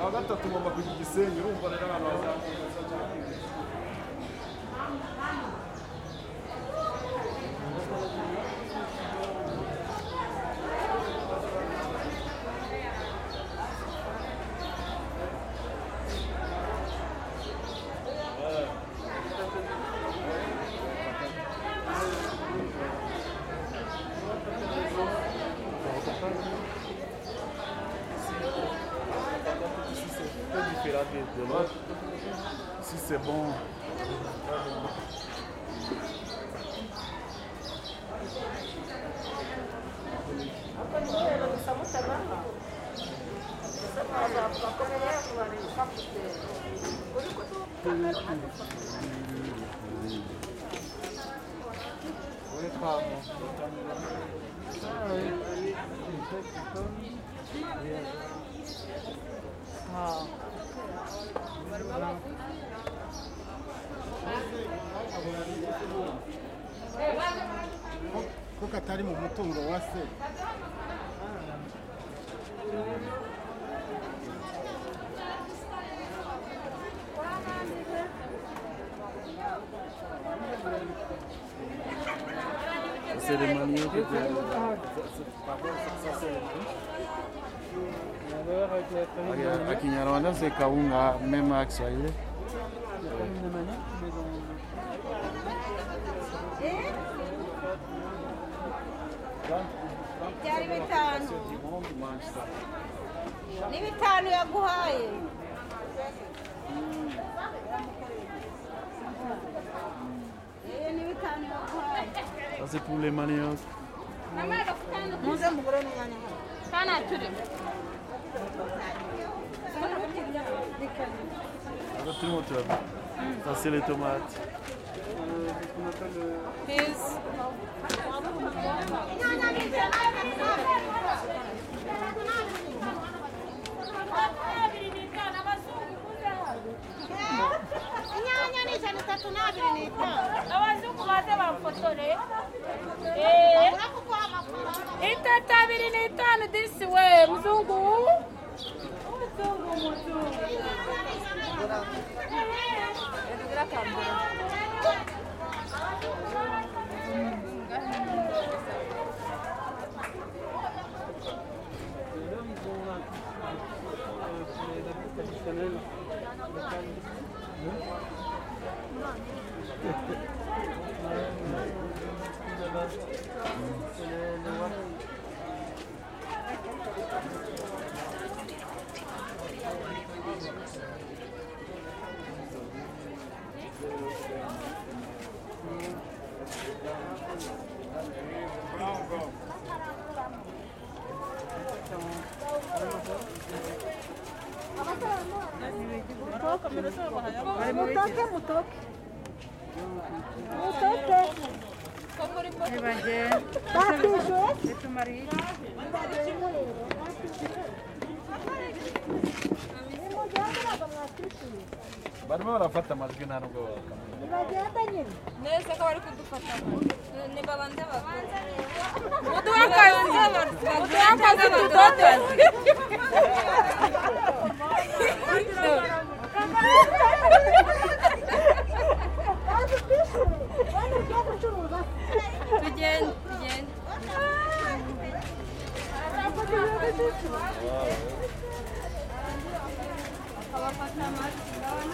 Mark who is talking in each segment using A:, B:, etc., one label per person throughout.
A: kuwa gatatu ngomba kugira igisenyi urumva rero abantu bazamuye Thank you. De, l'autre. Si c'est bon.
B: ko katari mu mutungo wa se
A: cérémonie de... Ça, c'est... Pardon, ça, c'est... A Kinyarwanda c'est kaunga même à Kiswahili.
C: byari bitanu ni bitanu yaguhaye Eh, ni bitanu yaguhaye
A: Ça c'est pour les manioc.
C: muze mugure n'inyanya
D: Kana turi.
A: Ça tout le monde voir. Ça c'est les tomates.
C: Inyanya.
D: Eh. Mzungu mzungu.
C: Mutoke mutoke mutoke batije
A: barimo barafata amajwi nta nubwo bakamenya
C: bagenda nyine
D: Neza ko bari kudufata. Ni babanze bakuru. Muduha akazi. Muduha akazi tudote.
C: bazi
A: ከተማ ስለሆነ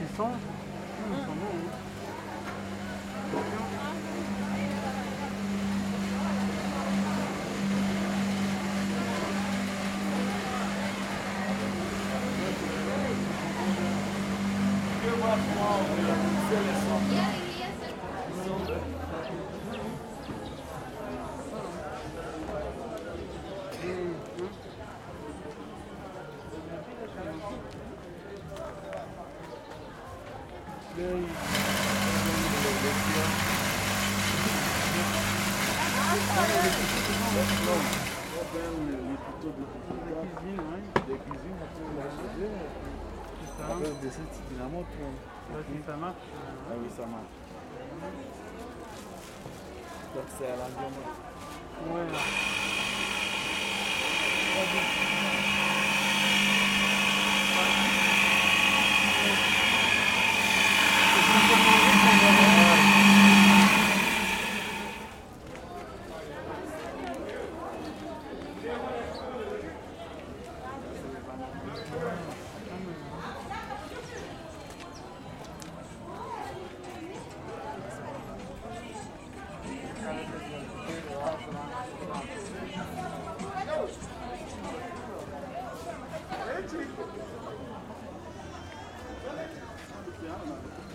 A: Ils sont, ils. Voilà. Ils sont, ils sont hein?
E: Après, de cette dynamo,
A: si ça marche.
E: Ah oui, ça marche. Donc c'est à l'environnement.
A: Ouais. I don't know.